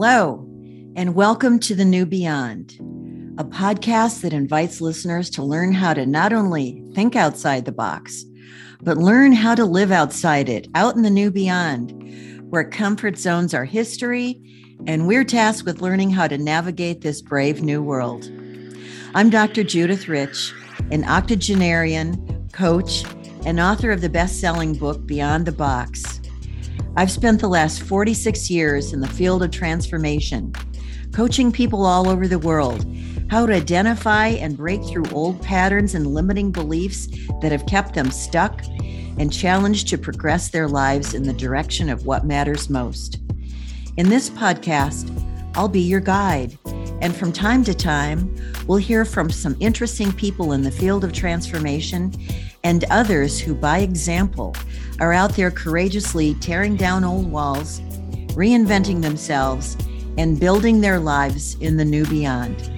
Hello, and welcome to The New Beyond, a podcast that invites listeners to learn how to not only think outside the box, but learn how to live outside it, out in the new beyond, where comfort zones are history, and we're tasked with learning how to navigate this brave new world. I'm Dr. Judith Rich, an octogenarian, coach, and author of the best selling book, Beyond the Box. I've spent the last 46 years in the field of transformation, coaching people all over the world how to identify and break through old patterns and limiting beliefs that have kept them stuck and challenged to progress their lives in the direction of what matters most. In this podcast, I'll be your guide. And from time to time, we'll hear from some interesting people in the field of transformation and others who, by example, are out there courageously tearing down old walls, reinventing themselves, and building their lives in the new beyond.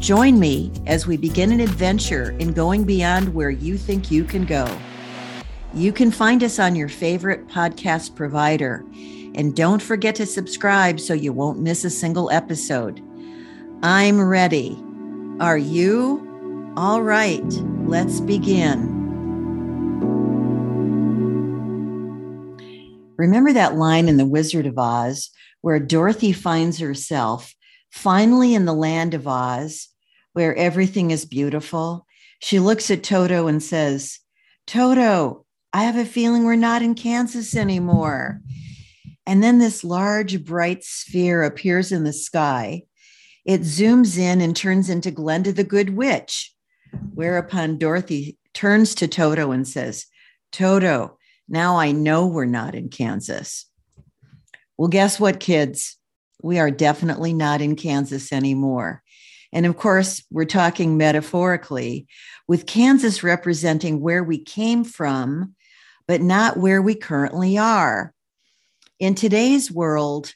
Join me as we begin an adventure in going beyond where you think you can go. You can find us on your favorite podcast provider. And don't forget to subscribe so you won't miss a single episode. I'm ready. Are you? All right, let's begin. Remember that line in The Wizard of Oz where Dorothy finds herself finally in the land of Oz, where everything is beautiful? She looks at Toto and says, Toto, I have a feeling we're not in Kansas anymore. And then this large, bright sphere appears in the sky. It zooms in and turns into Glenda the Good Witch. Whereupon Dorothy turns to Toto and says, Toto, now I know we're not in Kansas. Well, guess what, kids? We are definitely not in Kansas anymore. And of course, we're talking metaphorically, with Kansas representing where we came from, but not where we currently are. In today's world,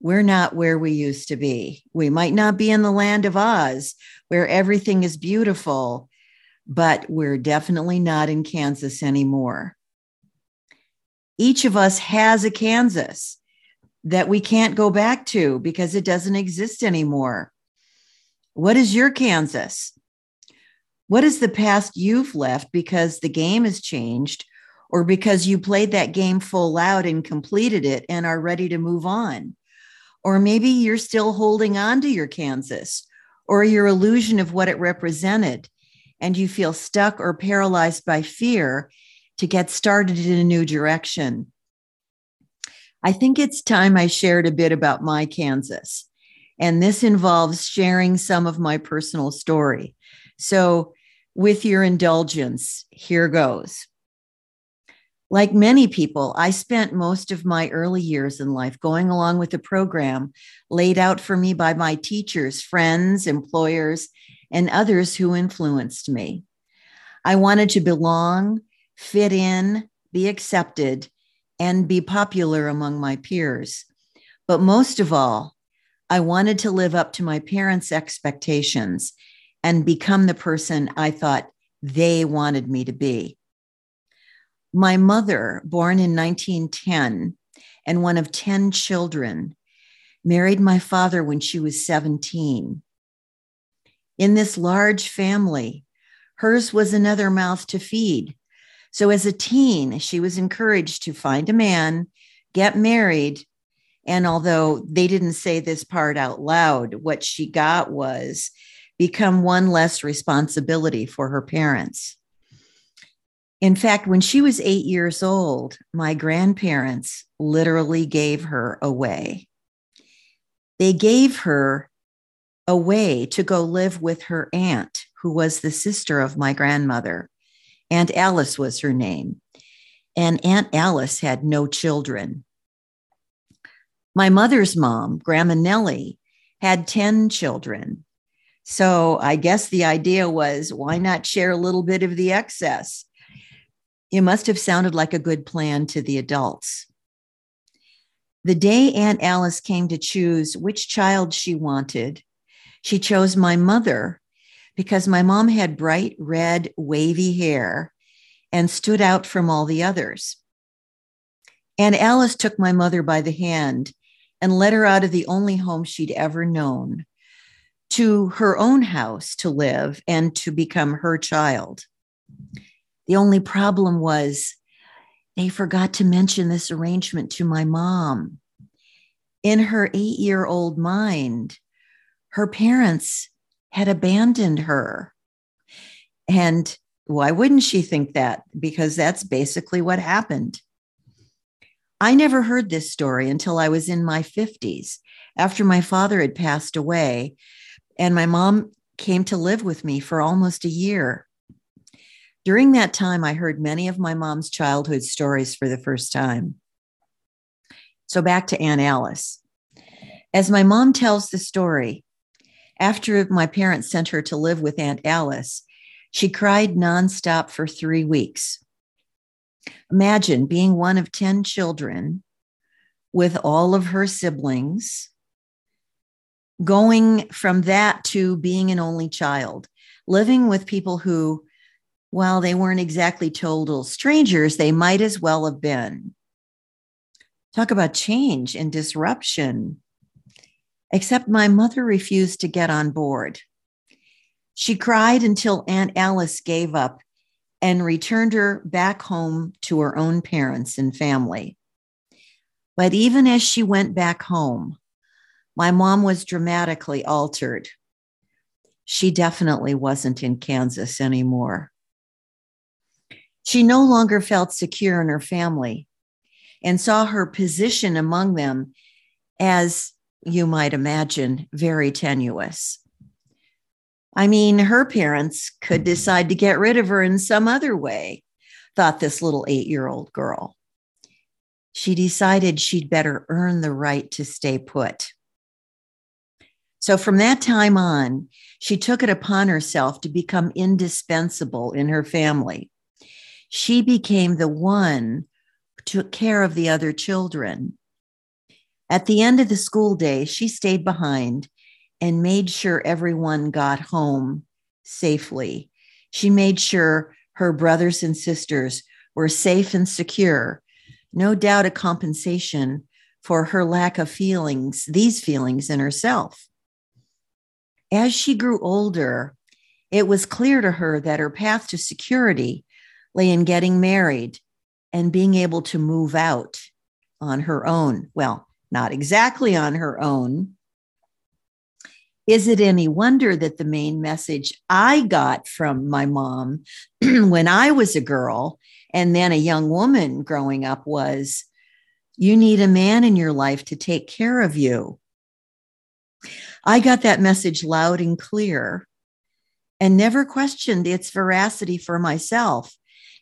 we're not where we used to be. We might not be in the land of Oz, where everything is beautiful, but we're definitely not in Kansas anymore each of us has a Kansas that we can't go back to because it doesn't exist anymore. What is your Kansas? What is the past you've left because the game has changed or because you played that game full out and completed it and are ready to move on? Or maybe you're still holding on to your Kansas or your illusion of what it represented and you feel stuck or paralyzed by fear to get started in a new direction. I think it's time I shared a bit about my Kansas. And this involves sharing some of my personal story. So, with your indulgence, here goes. Like many people, I spent most of my early years in life going along with a program laid out for me by my teachers, friends, employers, and others who influenced me. I wanted to belong fit in, be accepted, and be popular among my peers. But most of all, I wanted to live up to my parents' expectations and become the person I thought they wanted me to be. My mother, born in 1910 and one of 10 children, married my father when she was 17. In this large family, hers was another mouth to feed so as a teen, she was encouraged to find a man, get married. And although they didn't say this part out loud, what she got was become one less responsibility for her parents. In fact, when she was eight years old, my grandparents literally gave her away. They gave her away to go live with her aunt, who was the sister of my grandmother. Aunt Alice was her name. And Aunt Alice had no children. My mother's mom, Grandma Nellie, had 10 children. So I guess the idea was why not share a little bit of the excess? It must have sounded like a good plan to the adults. The day Aunt Alice came to choose which child she wanted, she chose my mother because my mom had bright red, wavy hair and stood out from all the others. And Alice took my mother by the hand and led her out of the only home she'd ever known to her own house to live and to become her child. The only problem was they forgot to mention this arrangement to my mom. In her eight year old mind, her parents had abandoned her. And why wouldn't she think that? Because that's basically what happened. I never heard this story until I was in my 50s after my father had passed away and my mom came to live with me for almost a year. During that time, I heard many of my mom's childhood stories for the first time. So back to Aunt Alice. As my mom tells the story, after my parents sent her to live with Aunt Alice, she cried nonstop for three weeks. Imagine being one of 10 children with all of her siblings, going from that to being an only child, living with people who, while they weren't exactly total strangers, they might as well have been. Talk about change and disruption. Except my mother refused to get on board. She cried until Aunt Alice gave up and returned her back home to her own parents and family. But even as she went back home, my mom was dramatically altered. She definitely wasn't in Kansas anymore. She no longer felt secure in her family and saw her position among them as, you might imagine, very tenuous. I mean, her parents could decide to get rid of her in some other way, thought this little eight year old girl. She decided she'd better earn the right to stay put. So from that time on, she took it upon herself to become indispensable in her family. She became the one who took care of the other children. At the end of the school day, she stayed behind and made sure everyone got home safely. She made sure her brothers and sisters were safe and secure. No doubt a compensation for her lack of feelings, these feelings in herself. As she grew older, it was clear to her that her path to security lay in getting married and being able to move out on her own. Well, not exactly on her own, is it any wonder that the main message I got from my mom when I was a girl and then a young woman growing up was you need a man in your life to take care of you? I got that message loud and clear and never questioned its veracity for myself.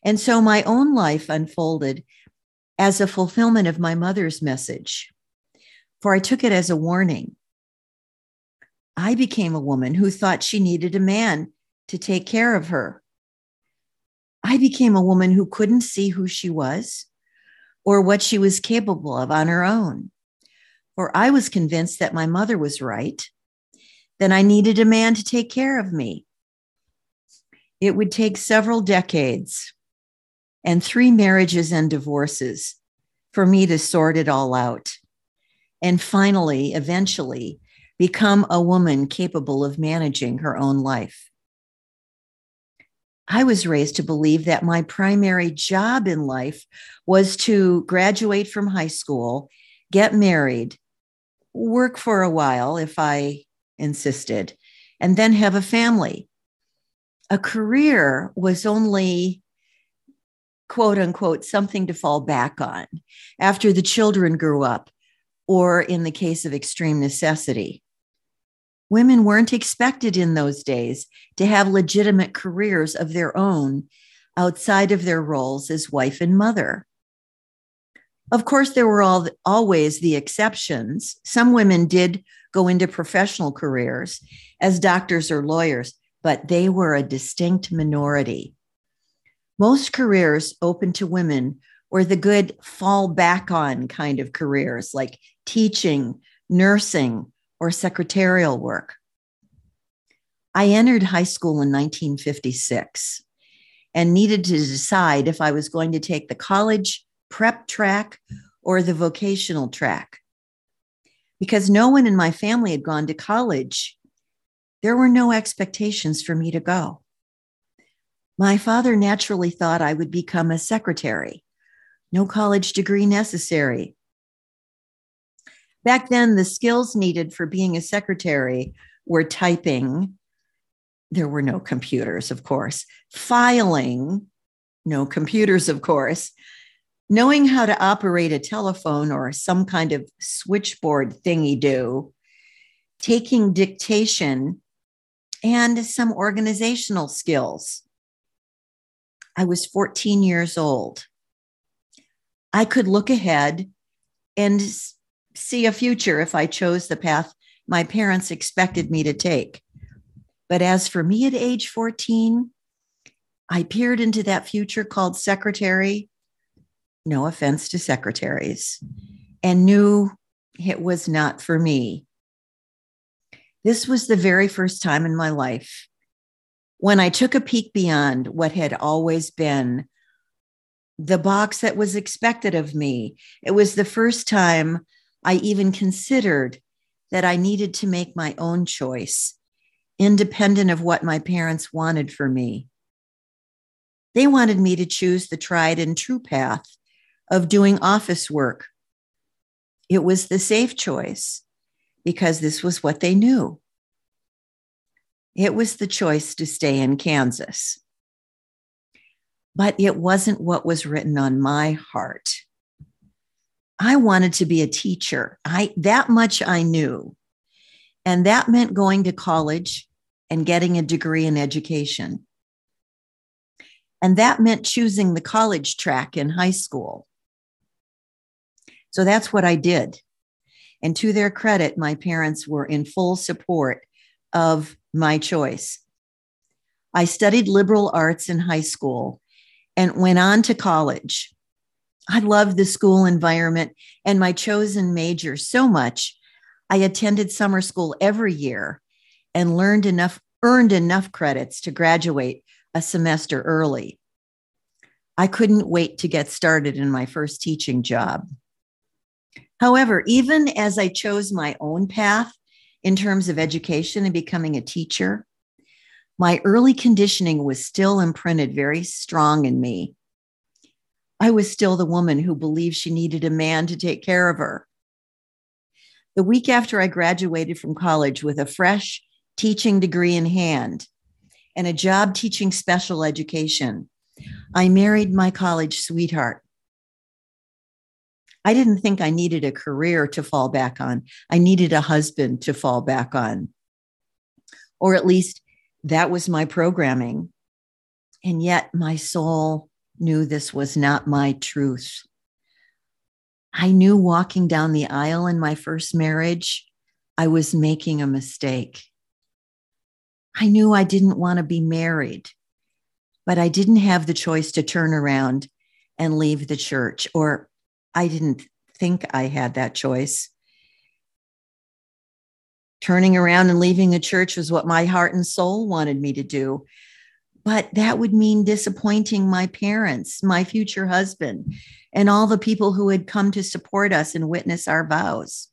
And so my own life unfolded as a fulfillment of my mother's message, for I took it as a warning. I became a woman who thought she needed a man to take care of her. I became a woman who couldn't see who she was or what she was capable of on her own. For I was convinced that my mother was right, then I needed a man to take care of me. It would take several decades and three marriages and divorces for me to sort it all out. And finally, eventually, become a woman capable of managing her own life. I was raised to believe that my primary job in life was to graduate from high school, get married, work for a while if I insisted, and then have a family. A career was only quote unquote something to fall back on after the children grew up, or in the case of extreme necessity. Women weren't expected in those days to have legitimate careers of their own outside of their roles as wife and mother. Of course, there were all, always the exceptions. Some women did go into professional careers as doctors or lawyers, but they were a distinct minority. Most careers open to women were the good fall back on kind of careers like teaching, nursing, or secretarial work. I entered high school in 1956 and needed to decide if I was going to take the college prep track or the vocational track. Because no one in my family had gone to college, there were no expectations for me to go. My father naturally thought I would become a secretary. No college degree necessary. Back then, the skills needed for being a secretary were typing. There were no computers, of course. Filing, no computers, of course. Knowing how to operate a telephone or some kind of switchboard thingy do, taking dictation, and some organizational skills. I was 14 years old. I could look ahead and see a future if I chose the path my parents expected me to take. But as for me at age 14, I peered into that future called secretary. No offense to secretaries, and knew it was not for me. This was the very first time in my life when I took a peek beyond what had always been the box that was expected of me. It was the first time I even considered that I needed to make my own choice, independent of what my parents wanted for me. They wanted me to choose the tried and true path of doing office work. It was the safe choice because this was what they knew. It was the choice to stay in Kansas. But it wasn't what was written on my heart. I wanted to be a teacher. I that much I knew. And that meant going to college and getting a degree in education. And that meant choosing the college track in high school. So that's what I did. And to their credit, my parents were in full support of my choice. I studied liberal arts in high school and went on to college. I loved the school environment and my chosen major so much. I attended summer school every year and learned enough, earned enough credits to graduate a semester early. I couldn't wait to get started in my first teaching job. However, even as I chose my own path in terms of education and becoming a teacher, my early conditioning was still imprinted very strong in me. I was still the woman who believed she needed a man to take care of her. The week after I graduated from college with a fresh teaching degree in hand and a job teaching special education, I married my college sweetheart. I didn't think I needed a career to fall back on. I needed a husband to fall back on. Or at least that was my programming. And yet my soul knew this was not my truth. I knew walking down the aisle in my first marriage, I was making a mistake. I knew I didn't want to be married, but I didn't have the choice to turn around and leave the church, or I didn't think I had that choice. Turning around and leaving the church was what my heart and soul wanted me to do. But that would mean disappointing my parents, my future husband, and all the people who had come to support us and witness our vows.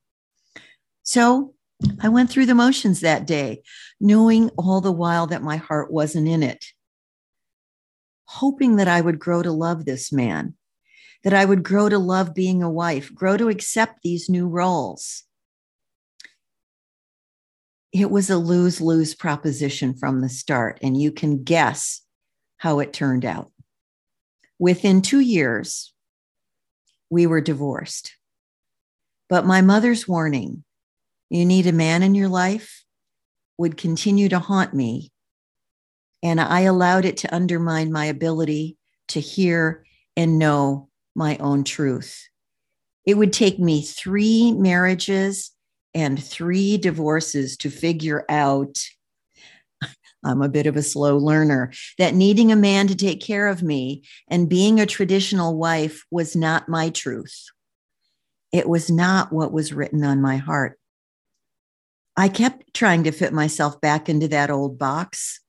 So I went through the motions that day, knowing all the while that my heart wasn't in it, hoping that I would grow to love this man, that I would grow to love being a wife, grow to accept these new roles it was a lose lose proposition from the start, and you can guess how it turned out. Within two years, we were divorced. But my mother's warning, you need a man in your life, would continue to haunt me. And I allowed it to undermine my ability to hear and know my own truth. It would take me three marriages and three divorces to figure out I'm a bit of a slow learner, that needing a man to take care of me and being a traditional wife was not my truth. It was not what was written on my heart. I kept trying to fit myself back into that old box.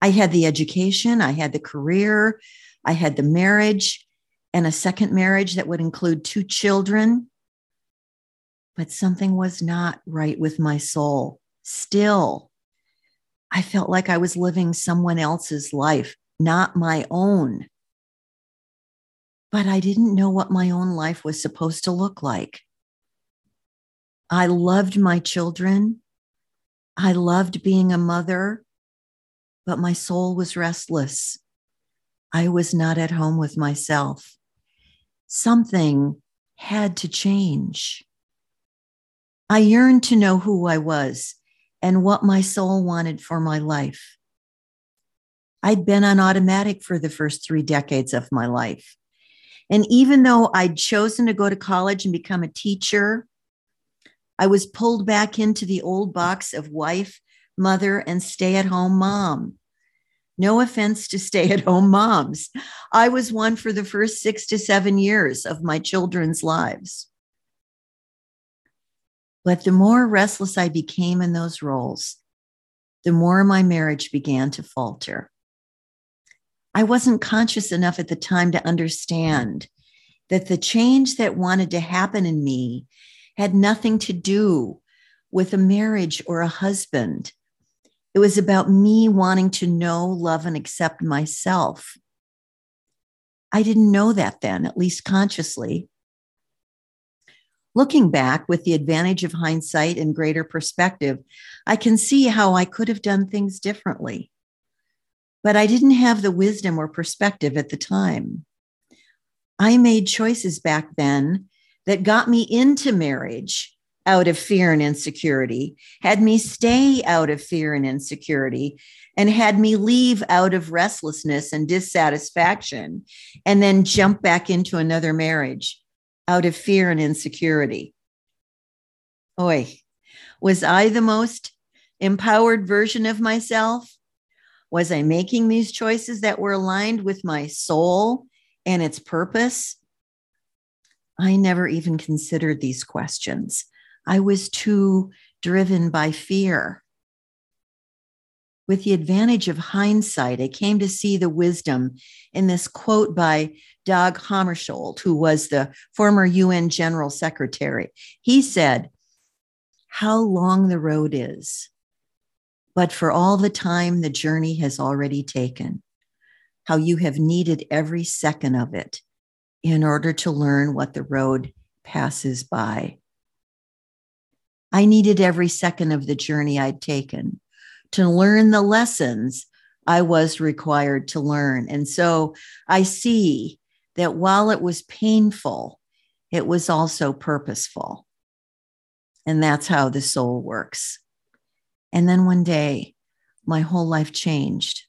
I had the education, I had the career, I had the marriage, and a second marriage that would include two children. But something was not right with my soul. Still, I felt like I was living someone else's life, not my own. But I didn't know what my own life was supposed to look like. I loved my children. I loved being a mother, but my soul was restless. I was not at home with myself. Something had to change. I yearned to know who I was and what my soul wanted for my life. I'd been on automatic for the first three decades of my life. And even though I'd chosen to go to college and become a teacher, I was pulled back into the old box of wife, mother, and stay at home mom. No offense to stay at home moms. I was one for the first six to seven years of my children's lives. But the more restless I became in those roles, the more my marriage began to falter. I wasn't conscious enough at the time to understand that the change that wanted to happen in me had nothing to do with a marriage or a husband. It was about me wanting to know, love, and accept myself. I didn't know that then, at least consciously. Looking back with the advantage of hindsight and greater perspective, I can see how I could have done things differently. But I didn't have the wisdom or perspective at the time. I made choices back then that got me into marriage out of fear and insecurity, had me stay out of fear and insecurity, and had me leave out of restlessness and dissatisfaction, and then jump back into another marriage out of fear and insecurity. Oi, was I the most empowered version of myself? Was I making these choices that were aligned with my soul and its purpose? I never even considered these questions. I was too driven by fear. With the advantage of hindsight, I came to see the wisdom in this quote by Dag Hammarskjöld, who was the former UN General Secretary. He said, How long the road is, but for all the time the journey has already taken, how you have needed every second of it in order to learn what the road passes by. I needed every second of the journey I'd taken to learn the lessons I was required to learn. And so I see that while it was painful, it was also purposeful. And that's how the soul works. And then one day, my whole life changed.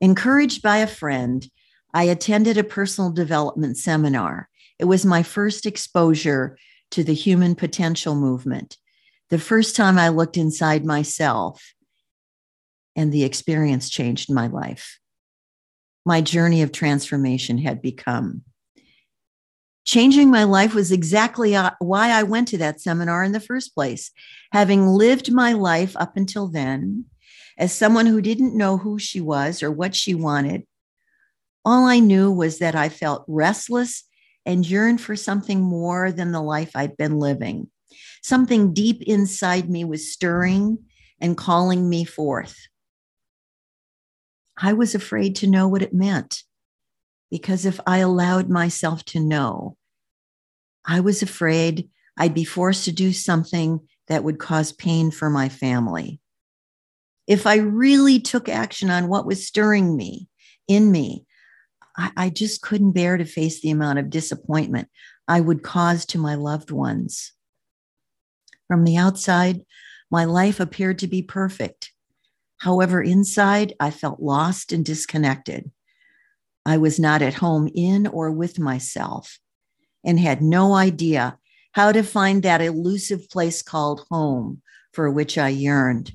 Encouraged by a friend, I attended a personal development seminar. It was my first exposure to the human potential movement. The first time I looked inside myself, and the experience changed my life. My journey of transformation had become. Changing my life was exactly uh, why I went to that seminar in the first place. Having lived my life up until then as someone who didn't know who she was or what she wanted, all I knew was that I felt restless and yearned for something more than the life I'd been living. Something deep inside me was stirring and calling me forth. I was afraid to know what it meant because if I allowed myself to know, I was afraid I'd be forced to do something that would cause pain for my family. If I really took action on what was stirring me in me, I, I just couldn't bear to face the amount of disappointment I would cause to my loved ones. From the outside, my life appeared to be perfect. However, inside, I felt lost and disconnected. I was not at home in or with myself and had no idea how to find that elusive place called home for which I yearned.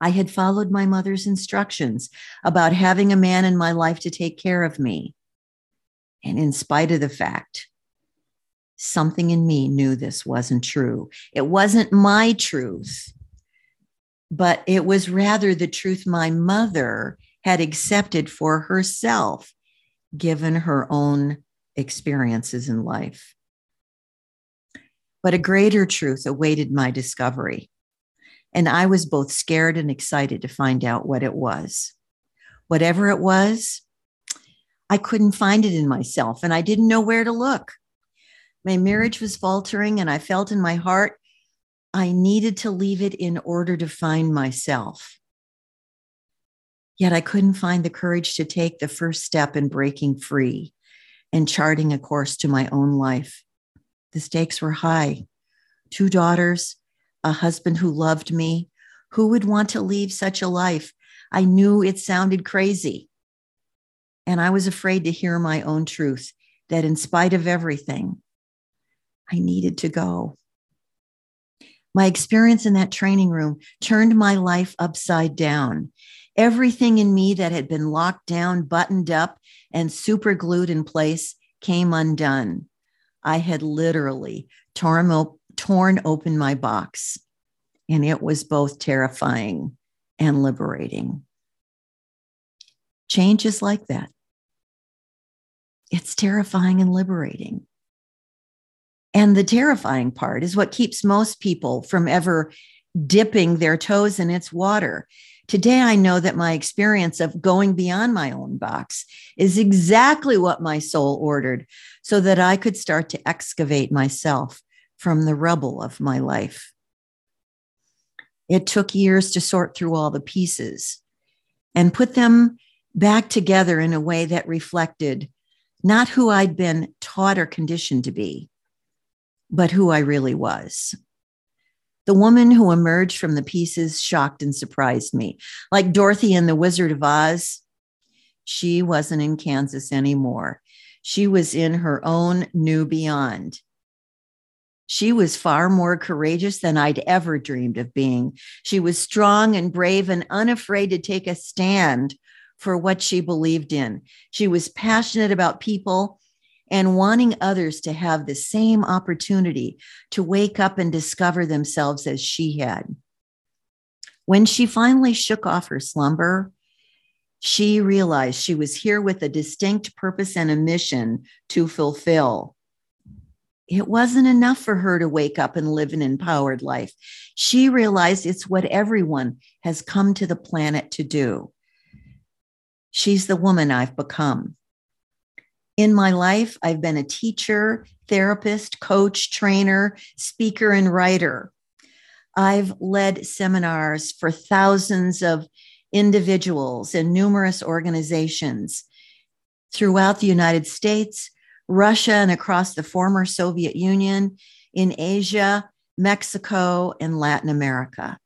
I had followed my mother's instructions about having a man in my life to take care of me. And in spite of the fact, something in me knew this wasn't true. It wasn't my truth, but it was rather the truth my mother had accepted for herself, given her own experiences in life. But a greater truth awaited my discovery. And I was both scared and excited to find out what it was. Whatever it was, I couldn't find it in myself and I didn't know where to look. My marriage was faltering, and I felt in my heart I needed to leave it in order to find myself. Yet I couldn't find the courage to take the first step in breaking free and charting a course to my own life. The stakes were high. Two daughters, a husband who loved me. Who would want to leave such a life? I knew it sounded crazy. And I was afraid to hear my own truth that, in spite of everything, I needed to go. My experience in that training room turned my life upside down. Everything in me that had been locked down, buttoned up, and super glued in place came undone. I had literally torn, op- torn open my box, and it was both terrifying and liberating. Change is like that. It's terrifying and liberating. And the terrifying part is what keeps most people from ever dipping their toes in its water. Today, I know that my experience of going beyond my own box is exactly what my soul ordered so that I could start to excavate myself from the rubble of my life. It took years to sort through all the pieces and put them back together in a way that reflected not who I'd been taught or conditioned to be, but who I really was. The woman who emerged from the pieces shocked and surprised me. Like Dorothy in The Wizard of Oz, she wasn't in Kansas anymore. She was in her own new beyond. She was far more courageous than I'd ever dreamed of being. She was strong and brave and unafraid to take a stand for what she believed in. She was passionate about people and wanting others to have the same opportunity to wake up and discover themselves as she had. When she finally shook off her slumber, she realized she was here with a distinct purpose and a mission to fulfill. It wasn't enough for her to wake up and live an empowered life. She realized it's what everyone has come to the planet to do. She's the woman I've become. In my life, I've been a teacher, therapist, coach, trainer, speaker, and writer. I've led seminars for thousands of individuals and numerous organizations throughout the United States, Russia, and across the former Soviet Union, in Asia, Mexico, and Latin America.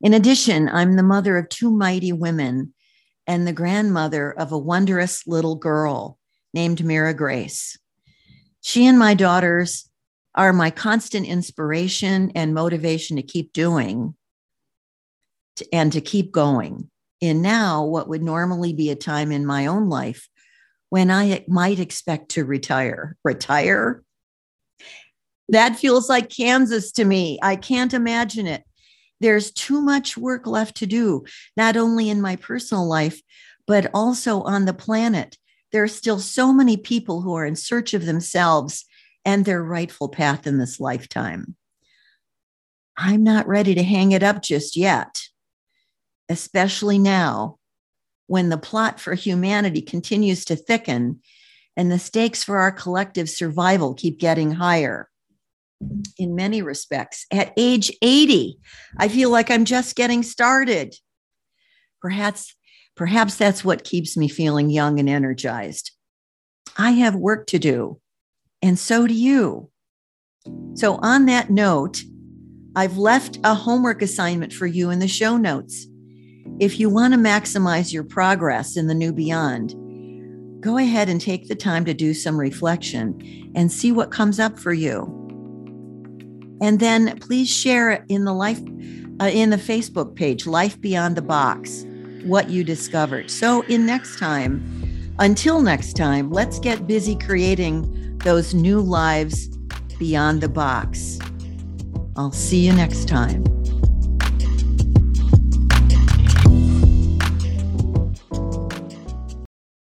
In addition, I'm the mother of two mighty women and the grandmother of a wondrous little girl named Mira Grace. She and my daughters are my constant inspiration and motivation to keep doing and to keep going in now what would normally be a time in my own life when I might expect to retire. Retire? That feels like Kansas to me. I can't imagine it. There's too much work left to do, not only in my personal life, but also on the planet. There are still so many people who are in search of themselves and their rightful path in this lifetime. I'm not ready to hang it up just yet, especially now when the plot for humanity continues to thicken and the stakes for our collective survival keep getting higher in many respects. At age 80, I feel like I'm just getting started. Perhaps, perhaps that's what keeps me feeling young and energized. I have work to do, and so do you. So, on that note, I've left a homework assignment for you in the show notes. If you want to maximize your progress in the new beyond, go ahead and take the time to do some reflection and see what comes up for you. And then please share it in the life uh, in the Facebook page, Life Beyond the Box, what you discovered. So in next time, until next time, let's get busy creating those new lives beyond the box. I'll see you next time.